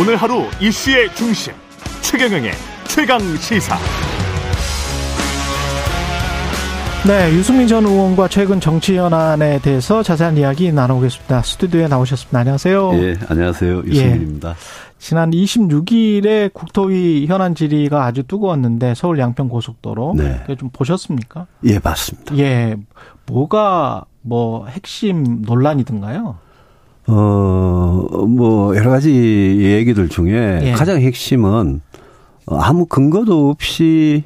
오늘 하루 이슈의 중심 최경영의 최강 시사. 네, 유승민 전 의원과 최근 정치 현안에 대해서 자세한 이야기 나눠보겠습니다. 스튜디오에 나오셨습니다. 안녕하세요. 예, 안녕하세요. 유승민입니다. 예, 지난 26일에 국토위 현안 질의가 아주 뜨거웠는데 서울 양평 고속도로 네. 좀 보셨습니까? 예, 봤습니다. 예, 뭐가 뭐 핵심 논란이든가요? 어, 뭐 여러 가지 얘기들 중에 예. 가장 핵심은 아무 근거도 없이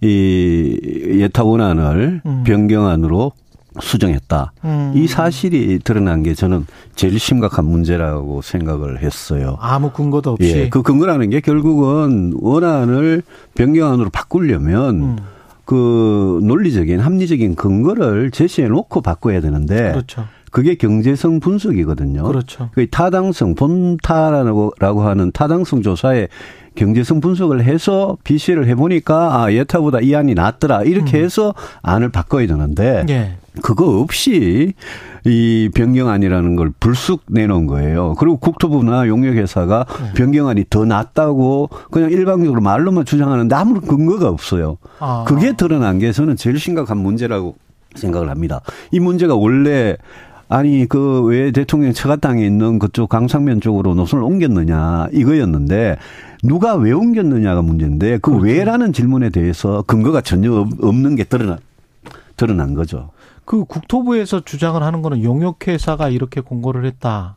이 예타 원안을 음. 변경안으로 수정했다. 음. 이 사실이 드러난 게 저는 제일 심각한 문제라고 생각을 했어요. 아무 근거도 없이. 예, 그 근거라는 게 결국은 원안을 변경안으로 바꾸려면 음. 그 논리적인 합리적인 근거를 제시해 놓고 바꿔야 되는데 그렇죠. 그게 경제성 분석이거든요. 그렇죠. 그 타당성 본타라고 하는 타당성 조사에 경제성 분석을 해서 비시를 해보니까 아 예타보다 이 안이 낫더라 이렇게 음. 해서 안을 바꿔야 되는데 예. 그거 없이 이 변경안이라는 걸 불쑥 내놓은 거예요. 그리고 국토부나 용역회사가 네. 변경안이 더 낫다고 그냥 일방적으로 말로만 주장하는데 아무런 근거가 없어요. 아. 그게 드러난 게 저는 제일 심각한 문제라고 생각을 합니다. 이 문제가 원래 아니 그 왜 대통령 처가땅에 있는 그쪽 강상면 쪽으로 노선을 옮겼느냐 이거였는데 누가 왜 옮겼느냐가 문제인데 그 그렇죠. 왜라는 질문에 대해서 근거가 전혀 없는 게 드러나 드러난 거죠. 그 국토부에서 주장을 하는 거는 용역회사가 이렇게 공고를 했다.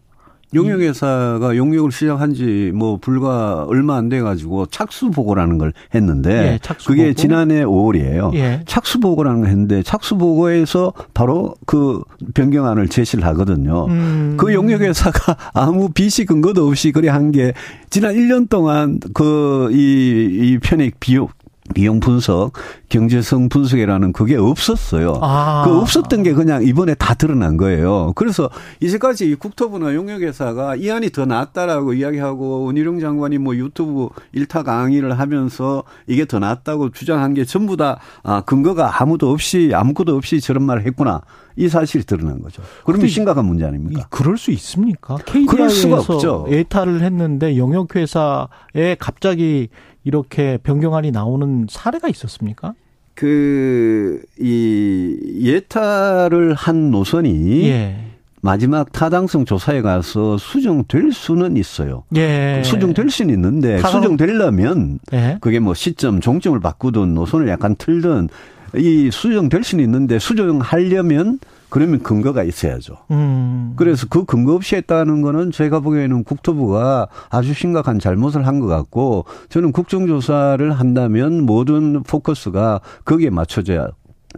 용역회사가 용역을 시작한 지 뭐 불과 얼마 안 돼 가지고 착수 보고라는 걸 했는데 예, 착수 그게 보고? 지난해 5월이에요. 예. 착수 보고라는 걸 했는데 착수 보고에서 바로 그 변경안을 제시를 하거든요. 음. 그 용역회사가 아무 비시 근거도 없이 그래 한 게 지난 1년 동안 그 이 이 편익 비용 비용 분석, 경제성 분석이라는 그게 없었어요. 아. 그 없었던 게 그냥 이번에 다 드러난 거예요. 그래서 이제까지 국토부나 용역회사가 이 안이 더 낫다라고 이야기하고 원희룡 장관이 뭐 유튜브 일타 강의를 하면서 이게 더 낫다고 주장한 게 전부 다 아, 근거가 아무도 없이 아무것도 없이 저런 말을 했구나. 이 사실이 드러난 거죠. 그러면 심각한 문제 아닙니까? 그럴 수 있습니까? KDI에서 에타를 했는데 영역회사에 갑자기 이렇게 변경안이 나오는 사례가 있었습니까? 그, 이, 예타를 한 노선이. 예. 마지막 타당성 조사에 가서 수정될 수는 있어요. 예. 수정될 수는 있는데 타당... 수정되려면 예. 그게 뭐 시점 종점을 바꾸든 노선을 약간 틀든 이 수정될 수는 있는데 수정하려면 그러면 근거가 있어야죠. 음. 그래서 그 근거 없이 했다는 거는 제가 보기에는 국토부가 아주 심각한 잘못을 한 것 같고 저는 국정조사를 한다면 모든 포커스가 거기에 맞춰져야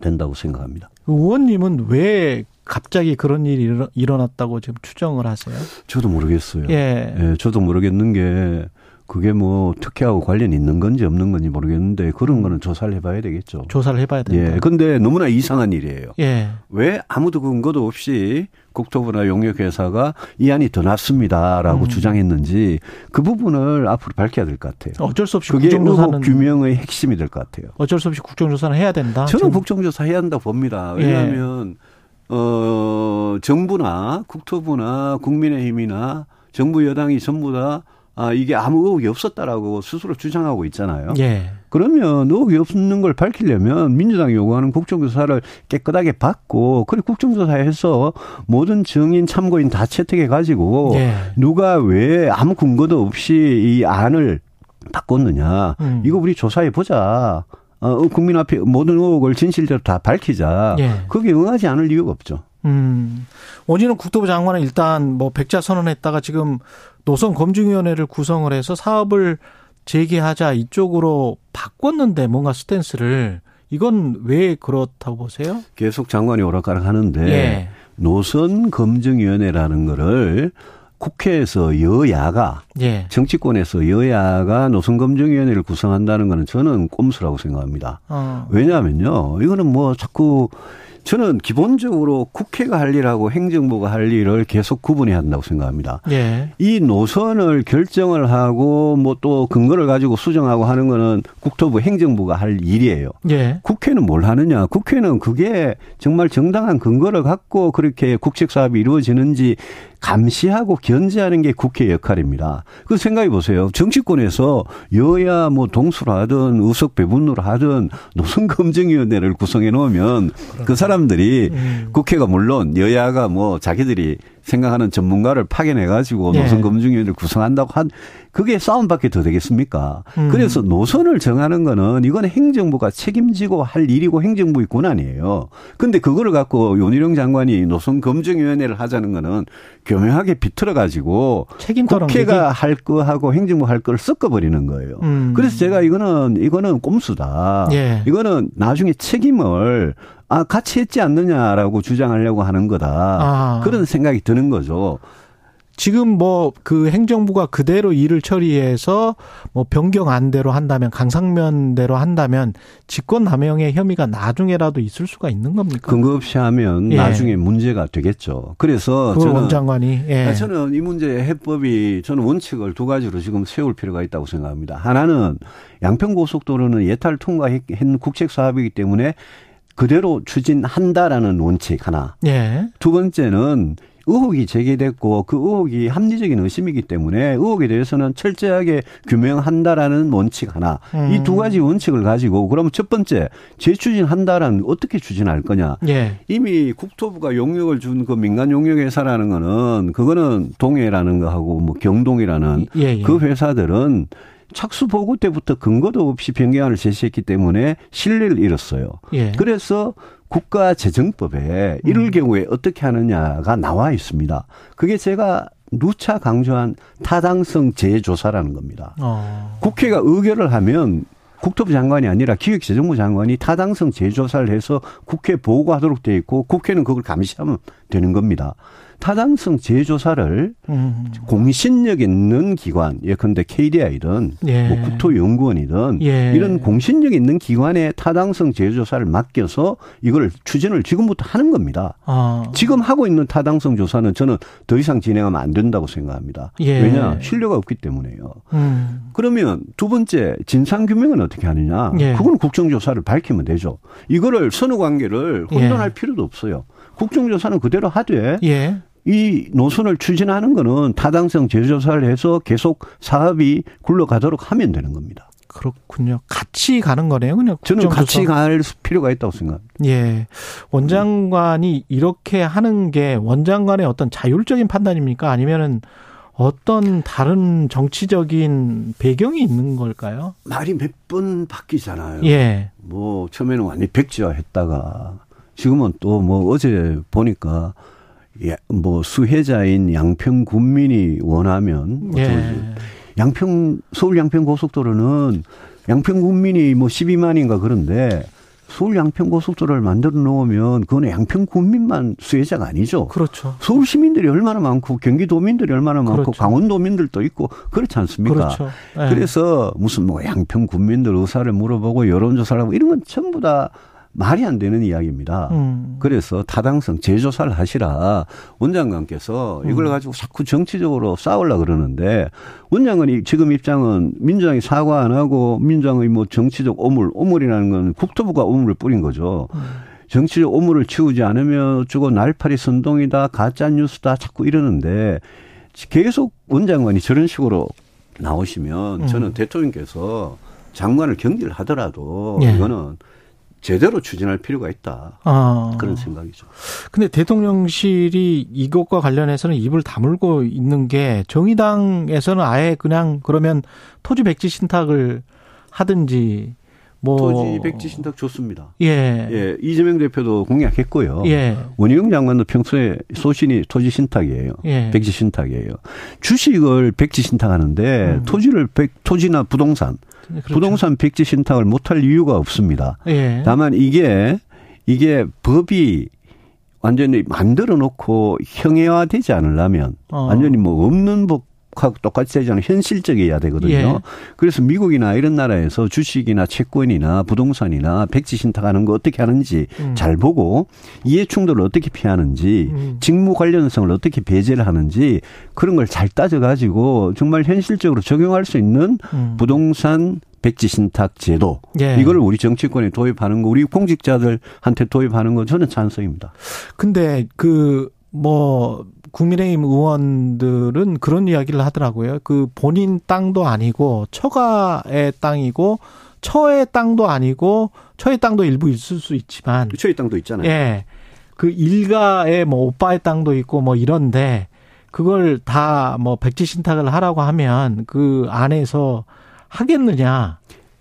된다고 생각합니다. 의원님은 왜 갑자기 그런 일이 일어났다고 지금 추정을 하세요? 저도 모르겠어요. 예. 예 저도 모르겠는 게 그게 뭐 특혜하고 관련이 있는 건지 없는 건지 모르겠는데 그런 거는 조사를 해봐야 되겠죠. 조사를 해봐야 된다. 예. 근데 너무나 이상한 일이에요. 예. 왜 아무도 근거도 없이 국토부나 용역회사가 이 안이 더 낫습니다라고 음. 주장했는지 그 부분을 앞으로 밝혀야 될 것 같아요. 어쩔 수 없이 그게 국정조사는 규명의 핵심이 될 것 같아요. 어쩔 수 없이 국정조사는 해야 된다. 저는 지금. 국정조사 해야 한다고 봅니다. 왜냐하면 예. 어 정부나 국토부나 국민의힘이나 정부 여당이 전부 다 아, 이게 아무 의혹이 없었다라고 스스로 주장하고 있잖아요. 예. 그러면 의혹이 없는 걸 밝히려면 민주당이 요구하는 국정조사를 깨끗하게 받고, 그리고 국정조사에서 모든 증인 참고인 다 채택해 가지고 예. 누가 왜 아무 근거도 없이 이 안을 바꿨느냐. 음. 이거 우리 조사해 보자. 어, 국민 앞에 모든 의혹을 진실대로 다 밝히자. 예. 그게 응하지 않을 이유가 없죠. 음. 원희룡 국토부 장관은 일단 뭐 백자 선언했다가 지금 노선 검증위원회를 구성을 해서 사업을 재개하자 이쪽으로 바꿨는데 뭔가 스탠스를 이건 왜 그렇다고 보세요? 계속 장관이 오락가락 하는데 예. 노선 검증위원회라는 거를 국회에서 여야가 예. 정치권에서 여야가 노선검증위원회를 구성한다는 거는 저는 꼼수라고 생각합니다. 어. 왜냐하면요, 이거는 뭐 자꾸 저는 기본적으로 국회가 할 일하고 행정부가 할 일을 계속 구분해야 한다고 생각합니다. 예. 이 노선을 결정을 하고 뭐 또 근거를 가지고 수정하고 하는 거는 국토부 행정부가 할 일이에요. 예. 국회는 뭘 하느냐? 국회는 그게 정말 정당한 근거를 갖고 그렇게 국책 사업이 이루어지는지 감시하고 견제하는 게 국회 역할입니다. 그 생각해 보세요. 정치권에서 여야 뭐 동수로 하든 의석 배분으로 하든 노선 검증위원회를 구성해 놓으면 그 사람 들이 음. 국회가 물론 여야가 뭐 자기들이 생각하는 전문가를 파견해 가지고 네. 노선 검증위원회를 구성한다고 한 그게 싸움밖에 더 되겠습니까? 음. 그래서 노선을 정하는 거는 이건 행정부가 책임지고 할 일이고 행정부의 권한이에요. 근데 그거를 갖고 윤희룡 장관이 노선 검증위원회를 하자는 거는 교묘하게 비틀어 가지고 국회가 할 거하고 행정부 할 거를 섞어 버리는 거예요. 음. 그래서 제가 이거는 이거는 꼼수다. 예. 이거는 나중에 책임을 아, 같이 했지 않느냐라고 주장하려고 하는 거다. 아. 그런 생각이 드는 거죠. 지금 뭐 그 행정부가 그대로 일을 처리해서 뭐 변경 안대로 한다면 강상면대로 한다면 직권 남용의 혐의가 나중에라도 있을 수가 있는 겁니까? 근거 없이 하면 예. 나중에 문제가 되겠죠. 그래서 그 저는 원장관이 예. 아, 저는 이 문제의 해법이 저는 원칙을 두 가지로 지금 세울 필요가 있다고 생각합니다. 하나는 양평 고속도로는 예탈 통과한 국책 사업이기 때문에 그대로 추진한다라는 원칙 하나. 예. 두 번째는 의혹이 제기됐고 그 의혹이 합리적인 의심이기 때문에 의혹에 대해서는 철저하게 규명한다라는 원칙 하나. 음. 이두 가지 원칙을 가지고 그러면 첫 번째 재추진한다라는 어떻게 추진할 거냐. 예. 이미 국토부가 용역을 준 그 민간 용역 회사라는 거는 그거는 동해라는 거하고 뭐 경동이라는 예, 예. 그 회사들은 착수 보고 때부터 근거도 없이 변경안을 제시했기 때문에 신뢰를 잃었어요. 예. 그래서 국가재정법에 이럴 음. 경우에 어떻게 하느냐가 나와 있습니다. 그게 제가 누차 강조한 타당성 재조사라는 겁니다. 어. 국회가 의결을 하면 국토부 장관이 아니라 기획재정부 장관이 타당성 재조사를 해서 국회 보고하도록 돼 있고 국회는 그걸 감시하면 되는 겁니다. 타당성 재조사를 음. 공신력 있는 기관, 예컨대 KDI든 예. 뭐 국토연구원이든 예. 이런 공신력 있는 기관에 타당성 재조사를 맡겨서 이걸 추진을 지금부터 하는 겁니다. 아. 지금 하고 있는 타당성 조사는 저는 더 이상 진행하면 안 된다고 생각합니다. 예. 왜냐 신뢰가 없기 때문에요. 음. 그러면 두 번째 진상 규명은 어떻게 하느냐? 예. 그건 국정조사를 밝히면 되죠. 이거를 선후 관계를 혼돈할 예. 필요도 없어요. 국정조사는 그대로 하되 예. 이 노선을 추진하는 거는 타당성 재조사를 해서 계속 사업이 굴러가도록 하면 되는 겁니다. 그렇군요. 같이 가는 거네요. 그냥 저는 같이 갈 필요가 있다고 생각합니다. 예. 원장관이 이렇게 하는 게 원장관의 어떤 자율적인 판단입니까? 아니면은 어떤 다른 정치적인 배경이 있는 걸까요? 말이 몇 번 바뀌잖아요. 예. 뭐 처음에는 완전히 백지화 했다가 지금은 또 뭐 어제 보니까 예, 뭐 수혜자인 양평 군민이 원하면 뭐 예. 양평 서울 양평 고속도로는 양평 군민이 뭐 12만인가 그런데 서울 양평 고속도로를 만들어 놓으면 그건 양평 군민만 수혜자가 아니죠. 그렇죠. 서울 시민들이 얼마나 많고 경기도민들이 얼마나 많고 그렇죠. 강원도민들도 있고 그렇지 않습니까? 그렇죠. 네. 그래서 무슨 뭐 양평 군민들 의사를 물어보고 여론조사를 하고 이런 건 전부 다 말이 안 되는 이야기입니다. 음. 그래서 타당성 재조사를 하시라 원장관께서 이걸 음. 가지고 자꾸 정치적으로 싸우려 그러는데 원장관이 지금 입장은 민주당이 사과 안 하고 민주당의 뭐 정치적 오물, 오물이라는 건 국토부가 오물을 뿌린 거죠. 음. 정치적 오물을 치우지 않으면 어쩌고 날파리 선동이다, 가짜 뉴스다 자꾸 이러는데 계속 원장관이 저런 식으로 나오시면 음. 저는 대통령께서 장관을 경질을 하더라도 예. 이거는 제대로 추진할 필요가 있다. 아. 그런 생각이죠. 근데 대통령실이 이것과 관련해서는 입을 다물고 있는 게 정의당에서는 아예 그냥 그러면 토지 백지 신탁을 하든지 뭐 토지 백지 신탁 좋습니다. 예. 예. 이재명 대표도 공약했고요. 예. 원희룡 장관도 평소에 소신이 토지 신탁이에요. 예. 백지 신탁이에요. 주식을 백지 신탁하는데 음. 토지를 백 토지나 부동산 그렇죠. 부동산 백지 신탁을 못할 이유가 없습니다. 예. 다만 이게 이게 법이 완전히 만들어 놓고 형해화되지 않으려면 어. 완전히 뭐 없는 법 미국하고 똑같이 않은 현실적이어야 되거든요. 예. 그래서 미국이나 이런 나라에서 주식이나 채권이나 부동산이나 백지 신탁하는 거 어떻게 하는지 음. 잘 보고 이해 충돌을 어떻게 피하는지 음. 직무 관련성을 어떻게 배제를 하는지 그런 걸 잘 따져가지고 정말 현실적으로 적용할 수 있는 음. 부동산 백지 신탁 제도 예. 이걸 우리 정치권에 도입하는 거 우리 공직자들한테 도입하는 거 저는 찬성입니다. 근데 그뭐 국민의힘 의원들은 그런 이야기를 하더라고요. 그 본인 땅도 아니고 처가의 땅이고 처의 땅도 아니고 처의 땅도 일부 있을 수 있지만 처의 땅도 있잖아요. 예. 그 일가의 뭐 오빠의 땅도 있고 뭐 이런데 그걸 다 뭐 백지 신탁을 하라고 하면 그 안에서 하겠느냐.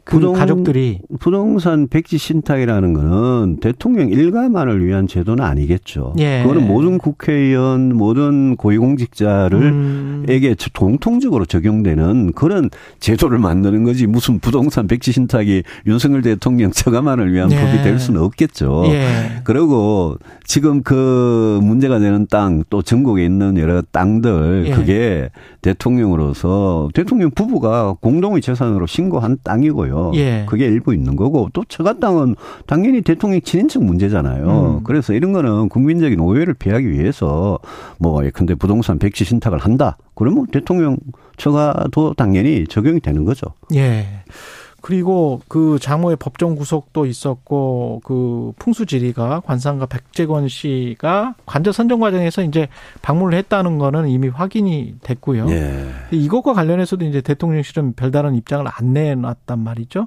그 부동, 가족들이 부동산 백지 신탁이라는 거는 대통령 일가만을 위한 제도는 아니겠죠. 예. 그거는 모든 국회의원, 모든 고위공직자를 음. 에게 공통적으로 적용되는 그런 제도를 만드는 거지 무슨 부동산 백지 신탁이 윤석열 대통령 처가만을 위한 예. 법이 될 수는 없겠죠. 예. 그리고 지금 그 문제가 되는 땅 또 전국에 있는 여러 땅들 예. 그게 대통령으로서 대통령 부부가 공동의 재산으로 신고한 땅이고요. 거예요. 예. 그게 일부 있는 거고 또 처가 땅은 당연히 대통령 친인척 문제잖아요. 음. 그래서 이런 거는 국민적인 오해를 피하기 위해서 뭐 예컨대 부동산 백지 신탁을 한다. 그러면 대통령 처가도 당연히 적용이 되는 거죠. 예. 그리고 그 장모의 법정 구속도 있었고 그 풍수지리가 관상가 백재권 씨가 관저 선정 과정에서 이제 방문을 했다는 거는 이미 확인이 됐고요. 예. 이것과 관련해서도 이제 대통령실은 별다른 입장을 안 내놨단 말이죠.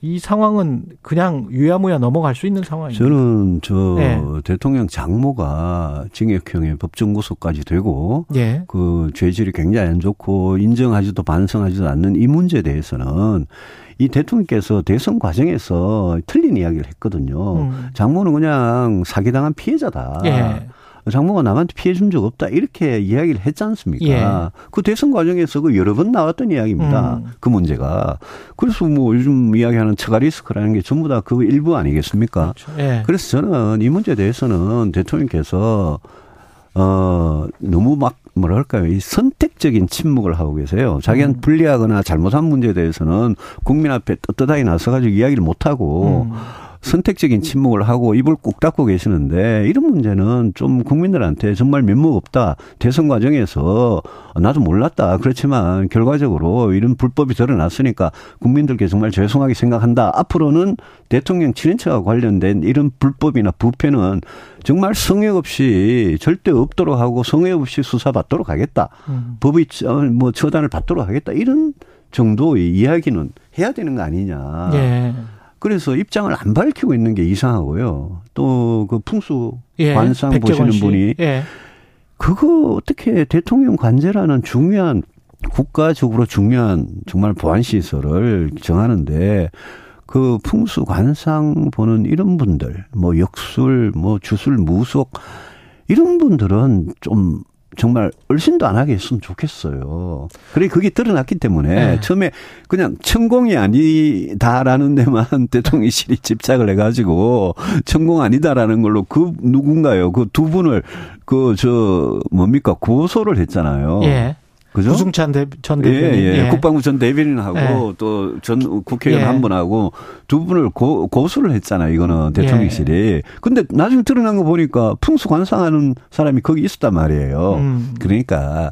이 상황은 그냥 유야무야 넘어갈 수 있는 상황입니다. 저는 저 네. 대통령 장모가 징역형의 법정 구속까지 되고 네. 그 죄질이 굉장히 안 좋고 인정하지도 반성하지도 않는 이 문제에 대해서는 이 대통령께서 대선 과정에서 틀린 이야기를 했거든요. 음. 장모는 그냥 사기당한 피해자다. 예. 장모가 남한테 피해 준 적 없다 이렇게 이야기를 했지 않습니까? 예. 그 대선 과정에서 그 여러 번 나왔던 이야기입니다. 음. 그 문제가 그래서 뭐 요즘 이야기하는 처가 리스크라는 게 전부 다 그 일부 아니겠습니까? 그렇죠. 예. 그래서 저는 이 문제에 대해서는 대통령께서 어 너무 막 뭐랄까요 이 선택적인 침묵을 하고 계세요. 자기한 음. 불리하거나 잘못한 문제에 대해서는 국민 앞에 떳떳하게 나서가지고 이야기를 못 하고. 음. 선택적인 침묵을 하고 입을 꾹 닫고 계시는데 이런 문제는 좀 국민들한테 정말 면목 없다. 대선 과정에서 나도 몰랐다. 그렇지만 결과적으로 이런 불법이 드러났으니까 국민들께 정말 죄송하게 생각한다. 앞으로는 대통령 친인척과 관련된 이런 불법이나 부패는 정말 성역 없이 절대 없도록 하고 성역 없이 수사받도록 하겠다. 음. 법의 뭐 처단을 받도록 하겠다. 이런 정도의 이야기는 해야 되는 거 아니냐. 예. 그래서 입장을 안 밝히고 있는 게 이상하고요. 또 그 풍수 예, 관상 보시는 분이 예. 그거 어떻게 대통령 관제라는 중요한 국가적으로 중요한 정말 보안 시설을 정하는데 그 풍수 관상 보는 이런 분들 뭐 역술 뭐 주술 무속 이런 분들은 좀 정말 얼씬도 안 하게 했으면 좋겠어요. 그래 그게 드러났기 때문에 네. 처음에 그냥 천공이 아니다라는 데만 대통령실이 집착을 해가지고 천공 아니다라는 걸로 그 누군가요? 그 두 분을 그 저 뭡니까 고소를 했잖아요. 예. 그죠? 우승찬 대, 전 대변인. 예, 예. 예. 국방부 전 대변인하고 예. 또전 국회의원 예. 한 분하고 두 분을 고, 고소를 했잖아요. 이거는 대통령실이. 예. 근데 나중에 드러난 거 보니까 풍수 관상하는 사람이 거기 있었단 말이에요. 음. 그러니까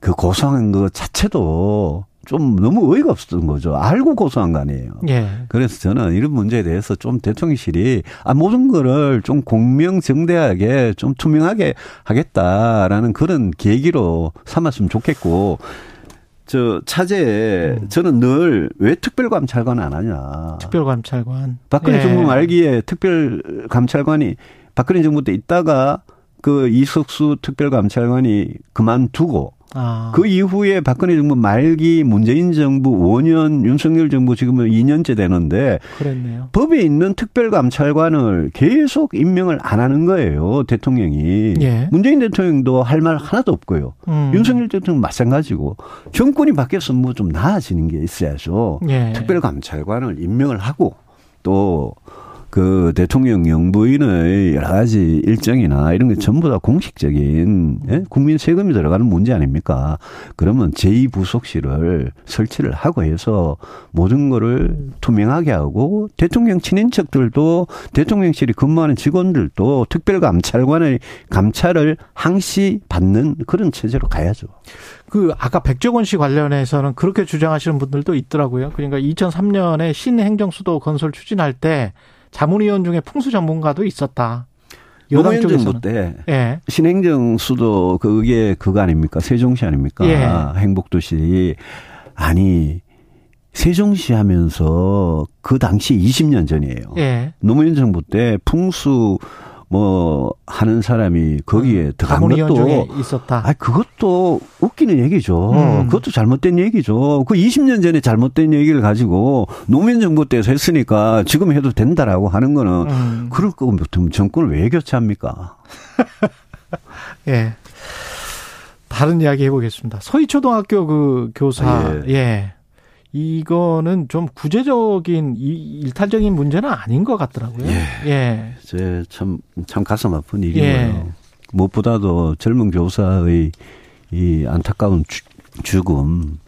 그 고소한 거 자체도 좀 너무 어이가 없었던 거죠. 알고 고소한 거 아니에요. 예. 그래서 저는 이런 문제에 대해서 좀 대통령실이 아 모든 거를 좀 공명정대하게 좀 투명하게 하겠다라는 그런 계기로 삼았으면 좋겠고 저 차제에 음. 저는 늘 왜 특별감찰관 안 하냐. 특별감찰관. 박근혜 예. 정부 말기에 특별감찰관이 박근혜 정부 때 있다가 그 이석수 특별감찰관이 그만두고 아. 그 이후에 박근혜 정부 말기 문재인 정부 5년 윤석열 정부 지금은 2년째 되는데 그랬네요. 법에 있는 특별감찰관을 계속 임명을 안 하는 거예요. 대통령이. 예. 문재인 대통령도 할 말 하나도 없고요. 음. 윤석열 대통령 마찬가지고 정권이 바뀌었으면 뭐좀 나아지는 게 있어야죠. 예. 특별감찰관을 임명을 하고 또 그 대통령 영부인의 여러 가지 일정이나 이런 게 전부 다 공식적인 예? 국민 세금이 들어가는 문제 아닙니까? 그러면 제2부속실을 설치를 하고 해서 모든 거를 투명하게 하고 대통령 친인척들도 대통령실이 근무하는 직원들도 특별감찰관의 감찰을 항시 받는 그런 체제로 가야죠. 그 아까 백종원 씨 관련해서는 그렇게 주장하시는 분들도 있더라고요. 그러니까 2003년에 신행정수도 건설 추진할 때 자문위원 중에 풍수 전문가도 있었다. 여당 정부 때 예. 신행정 수도 그게 그거 아닙니까? 세종시 아닙니까? 예. 행복도시 아니 세종시 하면서 그 당시 20년 전이에요. 예. 노무현 정부 때 풍수 뭐 하는 사람이 거기에 음, 들어간 것도 있었다. 아 그것도 웃기는 얘기죠. 음. 그것도 잘못된 얘기죠. 그 20년 전에 잘못된 얘기를 가지고 노무현 정부 때서 했으니까 지금 해도 된다라고 하는 거는 음. 그럴 거면 정권을 왜 교체합니까? 예. 다른 이야기 해보겠습니다. 서희초등학교 그 교사, 예. 예. 이거는 좀 구제적인 일탈적인 문제는 아닌 것 같더라고요. 예. 예. 제 참, 참 가슴 아픈 일이고요. 예. 무엇보다도 젊은 교사의 이 안타까운 주, 죽음.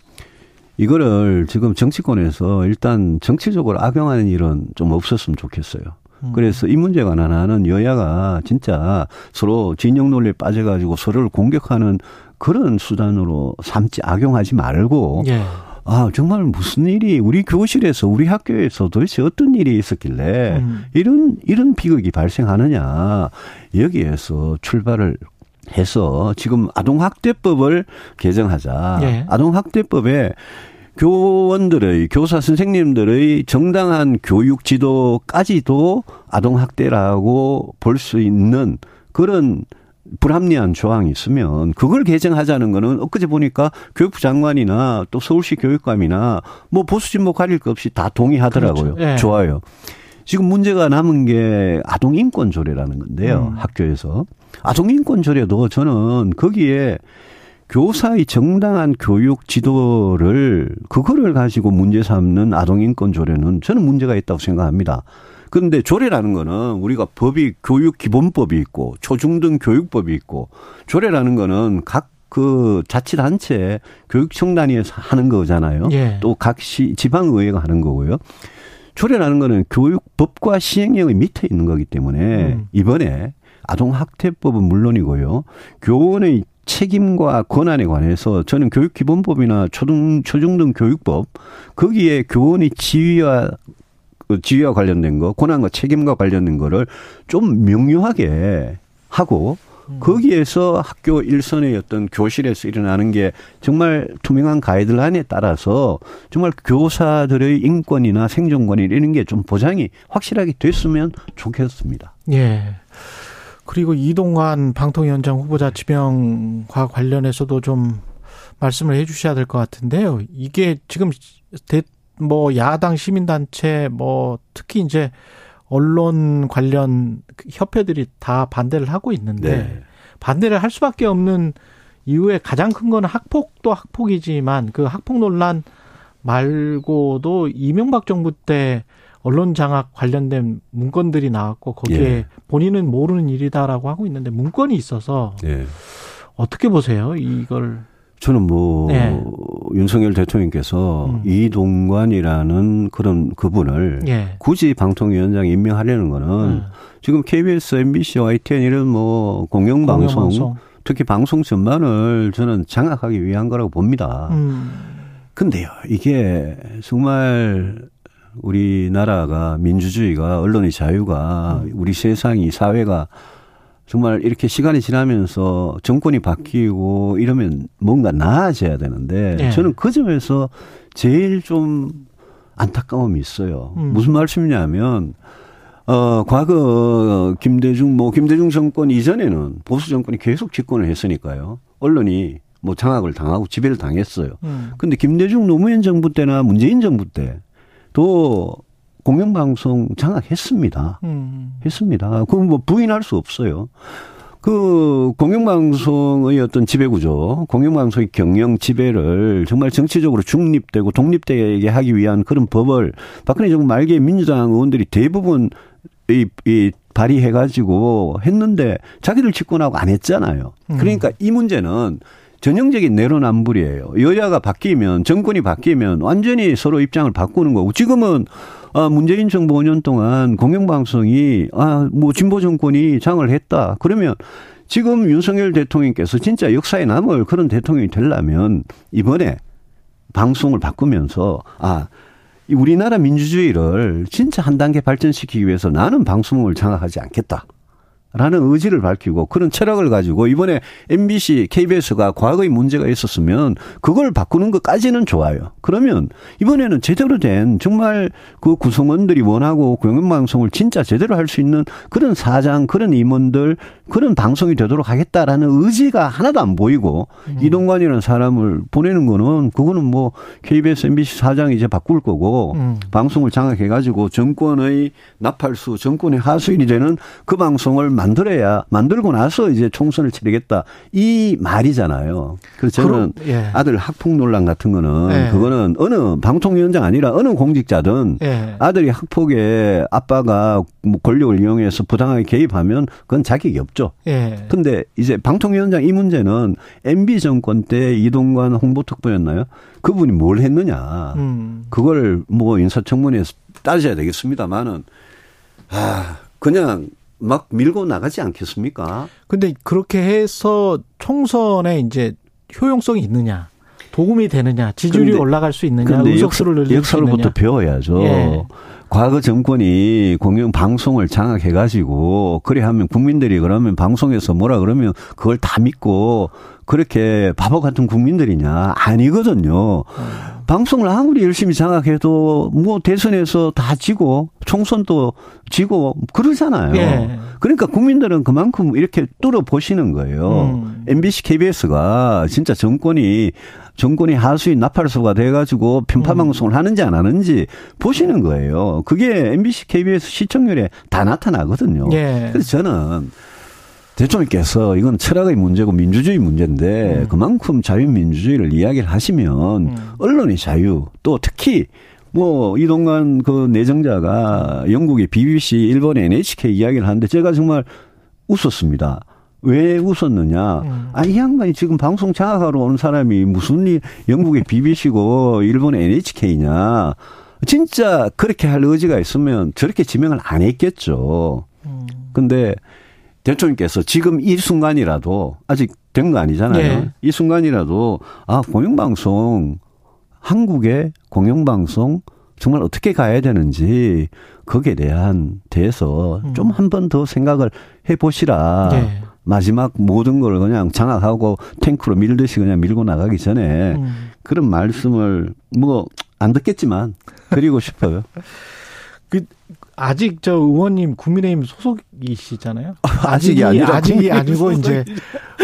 이거를 지금 정치권에서 일단 정치적으로 악용하는 일은 좀 없었으면 좋겠어요. 음. 그래서 이 문제 관한하는 여야가 진짜 서로 진영 논리에 빠져가지고 서로를 공격하는 그런 수단으로 삼지 악용하지 말고 예. 아, 정말 무슨 일이 우리 교실에서 우리 학교에서 도대체 어떤 일이 있었길래 음. 이런 이런 비극이 발생하느냐. 여기에서 출발을 해서 지금 아동학대법을 개정하자. 예. 아동학대법에 교원들의 교사 선생님들의 정당한 교육 지도까지도 아동학대라고 볼 수 있는 그런 불합리한 조항이 있으면 그걸 개정하자는 거는 엊그제 보니까 교육부 장관이나 또 서울시 교육감이나 뭐 보수 진보 가릴 것 없이 다 동의하더라고요. 그렇죠. 네. 좋아요. 지금 문제가 남은 게 아동 인권 조례라는 건데요. 음. 학교에서 아동 인권 조례도 저는 거기에 교사의 정당한 교육 지도를 그거를 가지고 문제 삼는 아동 인권 조례는 저는 문제가 있다고 생각합니다. 그런데 조례라는 거는 우리가 법이 교육 기본법이 있고 초중등 교육법이 있고 조례라는 거는 각그 자치단체 교육청 단위에서 하는 거잖아요. 예. 또각 시 지방의회가 하는 거고요. 조례라는 거는 교육법과 시행령의 밑에 있는 거기 때문에 음. 이번에 아동학대법은 물론이고요. 교원의 책임과 권한에 관해서 저는 교육기본법이나 초등, 초중등 교육법, 거기에 교원의 지위와 그 지위와 관련된 거, 권한과 책임과 관련된 거를 좀 명료하게 하고 음. 거기에서 학교 일선의 어떤 교실에서 일어나는 게 정말 투명한 가이드라인에 따라서 정말 교사들의 인권이나 생존권이 이런 게 좀 보장이 확실하게 됐으면 좋겠습니다. 예. 그리고 이동관 방통위원장 후보자 지명과 관련해서도 좀 말씀을 해 주셔야 될 것 같은데요. 이게 지금 대, 뭐 야당 시민단체 뭐 특히 이제 언론 관련 협회들이 다 반대를 하고 있는데 네. 반대를 할 수밖에 없는 이유의 가장 큰 거는 학폭도 학폭이지만 그 학폭 논란 말고도 이명박 정부 때 언론 장악 관련된 문건들이 나왔고 거기에 예. 본인은 모르는 일이다라고 하고 있는데 문건이 있어서 예. 어떻게 보세요? 이걸 저는 뭐 네. 윤석열 대통령께서 음. 이동관이라는 그런 그분을 예. 굳이 방통위원장 임명하려는 거는 음. 지금 KBS, MBC, YTN 이런 뭐 공영방송, 공영방송. 특히 방송 전반을 저는 장악하기 위한 거라고 봅니다. 음. 근데요, 이게 정말 우리나라가 민주주의가 언론의 자유가 음. 우리 세상이 사회가 정말 이렇게 시간이 지나면서 정권이 바뀌고 이러면 뭔가 나아져야 되는데 네. 저는 그 점에서 제일 좀 안타까움이 있어요. 음. 무슨 말씀이냐면 어 과거 김대중 뭐 김대중 정권 이전에는 보수 정권이 계속 집권을 했으니까요. 언론이 뭐 장악을 당하고 지배를 당했어요. 음. 근데 김대중 노무현 정부 때나 문재인 정부 때또 공영방송 장악했습니다. 음. 했습니다. 그건 뭐 부인할 수 없어요. 그 공영방송의 어떤 지배구조, 공영방송의 경영 지배를 정말 정치적으로 중립되고 독립되게 하기 위한 그런 법을 박근혜 정부 말기에 민주당 의원들이 대부분 이, 이 발의해가지고 했는데 자기들 집권하고 안 했잖아요. 음. 그러니까 이 문제는 전형적인 내로남불이에요. 여야가 바뀌면 정권이 바뀌면 완전히 서로 입장을 바꾸는 거고 지금은 아 문재인 정부 5년 동안 공영방송이 아 뭐 진보 정권이 장을 했다. 그러면 지금 윤석열 대통령께서 진짜 역사에 남을 그런 대통령이 되려면 이번에 방송을 바꾸면서 아 우리나라 민주주의를 진짜 한 단계 발전시키기 위해서 나는 방송을 장악하지 않겠다. 라는 의지를 밝히고 그런 철학을 가지고 이번에 MBC, KBS가 과거에 문제가 있었으면 그걸 바꾸는 것까지는 좋아요. 그러면 이번에는 제대로 된 정말 그 구성원들이 원하고 공영방송을 진짜 제대로 할 수 있는 그런 사장, 그런 임원들, 그런 방송이 되도록 하겠다라는 의지가 하나도 안 보이고 음. 이동관이라는 사람을 보내는 거는 그거는 뭐 KBS, MBC 사장이 이제 바꿀 거고 음. 방송을 장악해가지고 정권의 나팔수, 정권의 하수인이 되는 그 방송을 만들어야 만들고 나서 이제 총선을 치르겠다 이 말이잖아요. 그래서 저는 그럼, 예. 아들 학폭 논란 같은 거는 예. 그거는 어느 방통위원장 아니라 어느 공직자든 예. 아들이 학폭에 아빠가 뭐 권력을 이용해서 부당하게 개입하면 그건 자격이 없죠. 예. 근데 이제 방통위원장 이 문제는 MB 정권 때 이동관 홍보특보였나요? 그분이 뭘 했느냐. 음. 그걸 뭐 인사청문회에서 따져야 되겠습니다만은 아 그냥 막 밀고 나가지 않겠습니까? 근데 그렇게 해서 총선에 이제 효용성이 있느냐? 도움이 되느냐? 지지율이 올라갈 수 있느냐? 의석수를 늘릴 역사로부터 배워야죠. 예. 과거 정권이 공영 방송을 장악해 가지고 그래 하면 국민들이 그러면 방송에서 뭐라 그러면 그걸 다 믿고 그렇게 바보 같은 국민들이냐? 아니거든요. 음. 방송을 아무리 열심히 장악해도 뭐 대선에서 다 지고 총선도 지고 그러잖아요. 예. 그러니까 국민들은 그만큼 이렇게 뚫어 보시는 거예요. 음. MBC, KBS가 진짜 정권이 정권이 하수인 나팔수가 돼가지고 편파 방송을 음. 하는지 안 하는지 보시는 거예요. 그게 MBC, KBS 시청률에 다 나타나거든요. 예. 그래서 저는 대통령께서 이건 철학의 문제고 민주주의 문제인데 음. 그만큼 자유민주주의를 이야기를 하시면 음. 언론의 자유 또 특히 뭐 이동관 그 내정자가 영국의 BBC, 일본의 NHK 이야기를 하는데 제가 정말 웃었습니다. 왜 웃었느냐? 음. 아, 이 양반이 지금 방송 장악하러 오는 사람이 무슨 일, 영국의 BBC고 일본의 NHK냐? 진짜 그렇게 할 의지가 있으면 저렇게 지명을 안 했겠죠. 음. 근데 대통령께서 지금 이 순간이라도 아직 된 거 아니잖아요. 네. 이 순간이라도 아 공영방송 한국의 공영방송 정말 어떻게 가야 되는지 거기에 대한 대해서 음. 좀한 번 더 생각을 해보시라. 네. 마지막 모든 걸 그냥 장악하고 탱크로 밀듯이 그냥 밀고 나가기 전에 음. 그런 말씀을 뭐 안 듣겠지만 드리고 싶어요. 그 아직 저 의원님 국민의힘 소속이시잖아요. 아직이 아니라 아직이 아니고 이제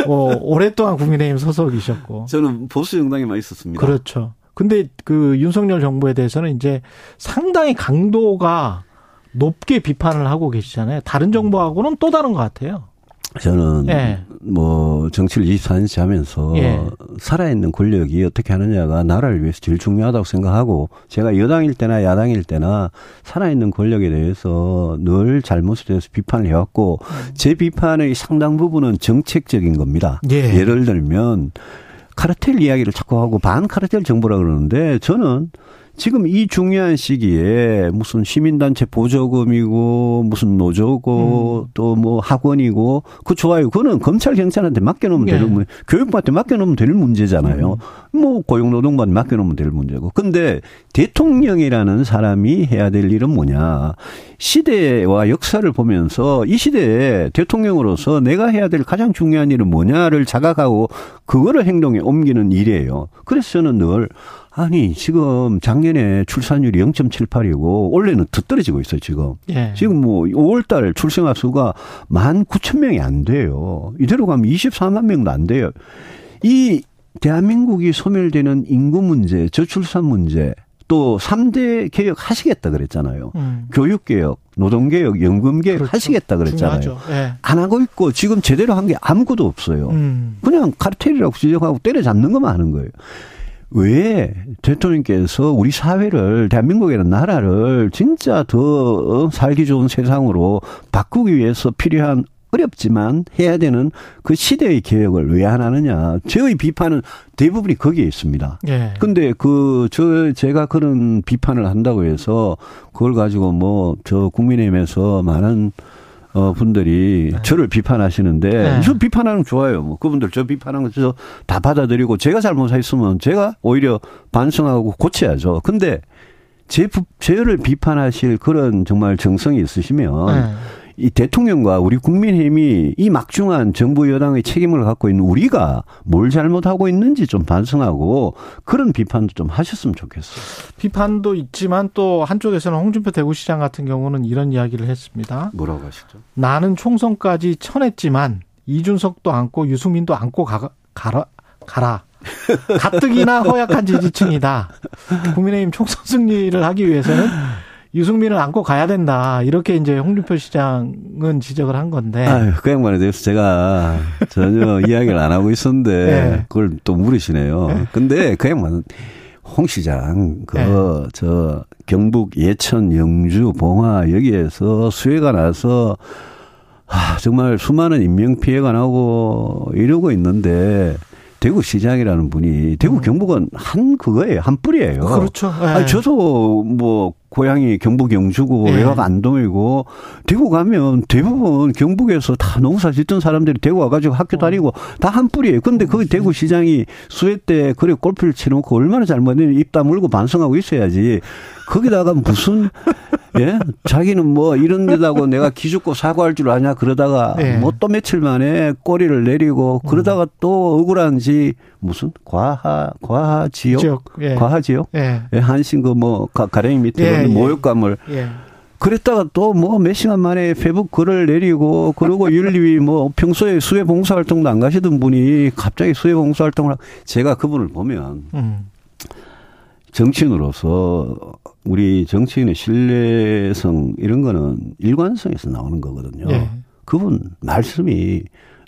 뭐 오랫동안 국민의힘 소속이셨고. 저는 보수 정당에만 있었습니다. 그렇죠. 근데 그 윤석열 정부에 대해서는 이제 상당히 강도가 높게 비판을 하고 계시잖아요. 다른 정부하고는 또 다른 것 같아요. 저는 예. 뭐 정치를 24년째 하면서 예. 살아있는 권력이 어떻게 하느냐가 나라를 위해서 제일 중요하다고 생각하고 제가 여당일 때나 야당일 때나 살아있는 권력에 대해서 늘 잘못에 대해서 비판을 해왔고 음. 제 비판의 상당 부분은 정책적인 겁니다. 예. 예를 들면 카르텔 이야기를 자꾸 하고 반 카르텔 정부라 그러는데 저는 지금 이 중요한 시기에 무슨 시민단체 보조금이고 무슨 노조고 음. 또뭐 학원이고 그 좋아요. 그거는 검찰 경찰한테 맡겨놓으면 예. 되는 문 교육부한테 맡겨놓으면 될 문제잖아요. 음. 뭐 고용노동부한테 맡겨놓으면 될 문제고. 근데 대통령이라는 사람이 해야 될 일은 뭐냐. 시대와 역사를 보면서 이 시대에 대통령으로서 내가 해야 될 가장 중요한 일은 뭐냐를 자각하고 그거를 행동에 옮기는 일이에요. 그래서 저는 늘 아니 지금 작년에 출산율이 0.78이고 올해는 더 떨어지고 있어요 지금. 예. 지금 뭐 5월달 출생아 수가 19,000명이 안 돼요. 이대로 가면 24만 명도 안 돼요. 이 대한민국이 소멸되는 인구 문제, 저출산 문제, 또 3대 개혁 하시겠다 그랬잖아요. 음. 교육 개혁, 노동 개혁, 연금 개혁 그렇죠. 하시겠다 그랬잖아요. 예. 안 하고 있고 지금 제대로 한 게 아무것도 없어요. 음. 그냥 카르텔이라고 지적하고 때려잡는 것만 하는 거예요. 왜 대통령께서 우리 사회를 대한민국이라는 나라를 진짜 더 살기 좋은 세상으로 바꾸기 위해서 필요한 어렵지만 해야 되는 그 시대의 개혁을 왜 안 하느냐. 저의 비판은 대부분이 거기에 있습니다. 예. 근데 그, 저, 제가 그런 비판을 한다고 해서 그걸 가지고 뭐, 저 국민의힘에서 많은 어, 분들이 네. 저를 비판하시는데, 네. 저 비판하는 거 좋아요. 뭐, 그분들 저 비판하는 거 다 받아들이고, 제가 잘못했으면 제가 오히려 반성하고 고쳐야죠. 근데, 제, 저를 비판하실 그런 정말 정성이 있으시면, 네. 이 대통령과 우리 국민의힘이 이 막중한 정부 여당의 책임을 갖고 있는 우리가 뭘 잘못하고 있는지 좀 반성하고 그런 비판도 좀 하셨으면 좋겠어요. 비판도 있지만 또 한쪽에서는 홍준표 대구시장 같은 경우는 이런 이야기를 했습니다. 뭐라고 하시죠? 나는 총선까지 쳐냈지만 이준석도 안고 유승민도 안고 가, 가라, 가라. 가뜩이나 허약한 지지층이다. 국민의힘 총선 승리를 하기 위해서는 유승민을 안고 가야 된다. 이렇게 이제 홍준표 시장은 지적을 한 건데. 아유, 그 양반에 대해서 제가 전혀 이야기를 안 하고 있었는데 네. 그걸 또 물으시네요. 네. 근데 그 양반은 홍 시장, 그, 네. 저, 경북 예천, 영주, 봉화 여기에서 수해가 나서 아, 정말 수많은 인명 피해가 나고 이러고 있는데 대구 시장이라는 분이 대구 음. 경북은 한 그거예요. 한 뿌리예요. 그렇죠. 네. 아니, 저도 뭐 고향이 경북 영주고 네. 외곽 안동이고 대구 가면 대부분 경북에서 다 농사 짓던 사람들이 대구 와가지고 학교 어. 다니고 다 한 뿌리예요. 근데 거기 대구 시장이 수해 때 그래 골프를 치놓고 얼마나 잘못했는지 입 다물고 반성하고 있어야지. 거기다가 무슨 예 자기는 뭐 이런 데다고 내가 기죽고 사과할 줄 아냐 그러다가 네. 뭐또 며칠 만에 꼬리를 내리고 그러다가 음. 또 억울한지 무슨 과하 과하 지역, 지역. 예. 과하 지역 예. 예. 한신 그뭐 가랭이 밑에 예, 예. 모욕감을 예. 그랬다가 또 뭐 몇 시간 만에 페북 글을 내리고 그러고 윤리위 뭐 평소에 수해 봉사 활동도 안 가시던 분이 갑자기 수해 봉사 활동을 제가 그분을 보면 음. 정치인으로서 우리 정치인의 신뢰성 이런 거는 일관성에서 나오는 거거든요. 예. 그분 말씀이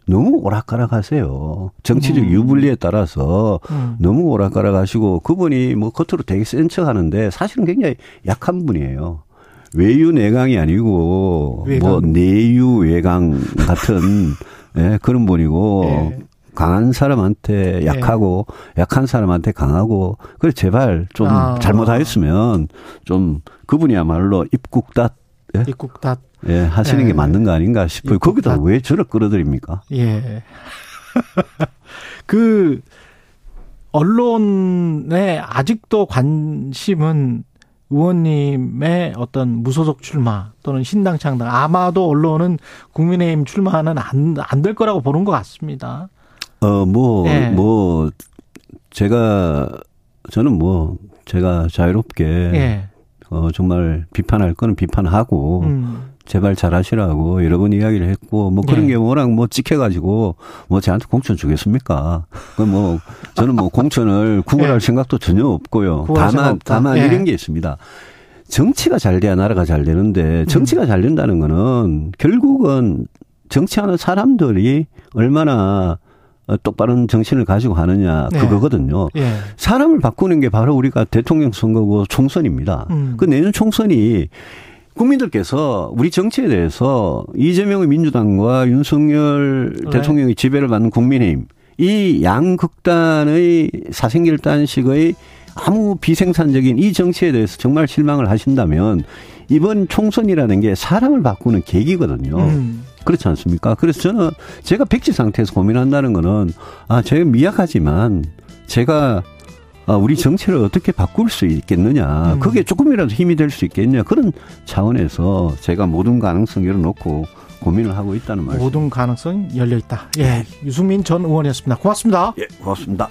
너무 오락가락 하세요. 정치적 음. 유불리에 따라서 음. 너무 오락가락 하시고 그분이 뭐 겉으로 되게 센 척 하는데 사실은 굉장히 약한 분이에요. 외유 내강이 아니고 외강. 뭐 내유 외강 같은 예, 그런 분이고 예. 강한 사람한테 약하고 예. 약한 사람한테 강하고 그래 제발 좀 아. 잘못하였으면 좀 그분이야말로 입국닷 예? 입국닷 예, 하시는 예. 게 맞는 거 아닌가 싶어요. 거기다 왜 저를 끌어들입니까? 예. 그, 언론에 아직도 관심은 의원님의 어떤 무소속 출마 또는 신당 창당 아마도 언론은 국민의힘 출마는 안 안 될 거라고 보는 것 같습니다. 어 뭐뭐 예. 뭐 제가 저는 뭐 제가 자유롭게 예. 어 정말 비판할 거는 비판하고 음. 제발 잘하시라고 여러 번 이야기를 했고 뭐 그런 네. 게 워낙 뭐 찍혀가지고 뭐 저한테 공천 주겠습니까? 그뭐 저는 뭐 공천을 구걸할 네. 생각도 전혀 없고요. 다만 다만 네. 이런 게 있습니다. 정치가 잘 돼야 나라가 잘 되는데 정치가 음. 잘 된다는 거는 결국은 정치하는 사람들이 얼마나 똑바른 정신을 가지고 하느냐 네. 그거거든요. 네. 사람을 바꾸는 게 바로 우리가 대통령 선거고 총선입니다. 음. 그 내년 총선이 국민들께서 우리 정치에 대해서 이재명의 민주당과 윤석열 네. 대통령의 지배를 받는 국민의힘 이 양극단의 사생결단식의 아무 비생산적인 이 정치에 대해서 정말 실망을 하신다면 이번 총선이라는 게 사람을 바꾸는 계기거든요. 음. 그렇지 않습니까? 그래서 저는 제가 백지 상태에서 고민한다는 거는 아, 제가 미약하지만 제가 아, 우리 정치를 어떻게 바꿀 수 있겠느냐. 음. 그게 조금이라도 힘이 될 수 있겠냐. 그런 차원에서 제가 모든 가능성 열어놓고 고민을 하고 있다는 말씀. 모든 가능성 열려 있다. 예. 유승민 전 의원이었습니다. 고맙습니다. 예, 고맙습니다.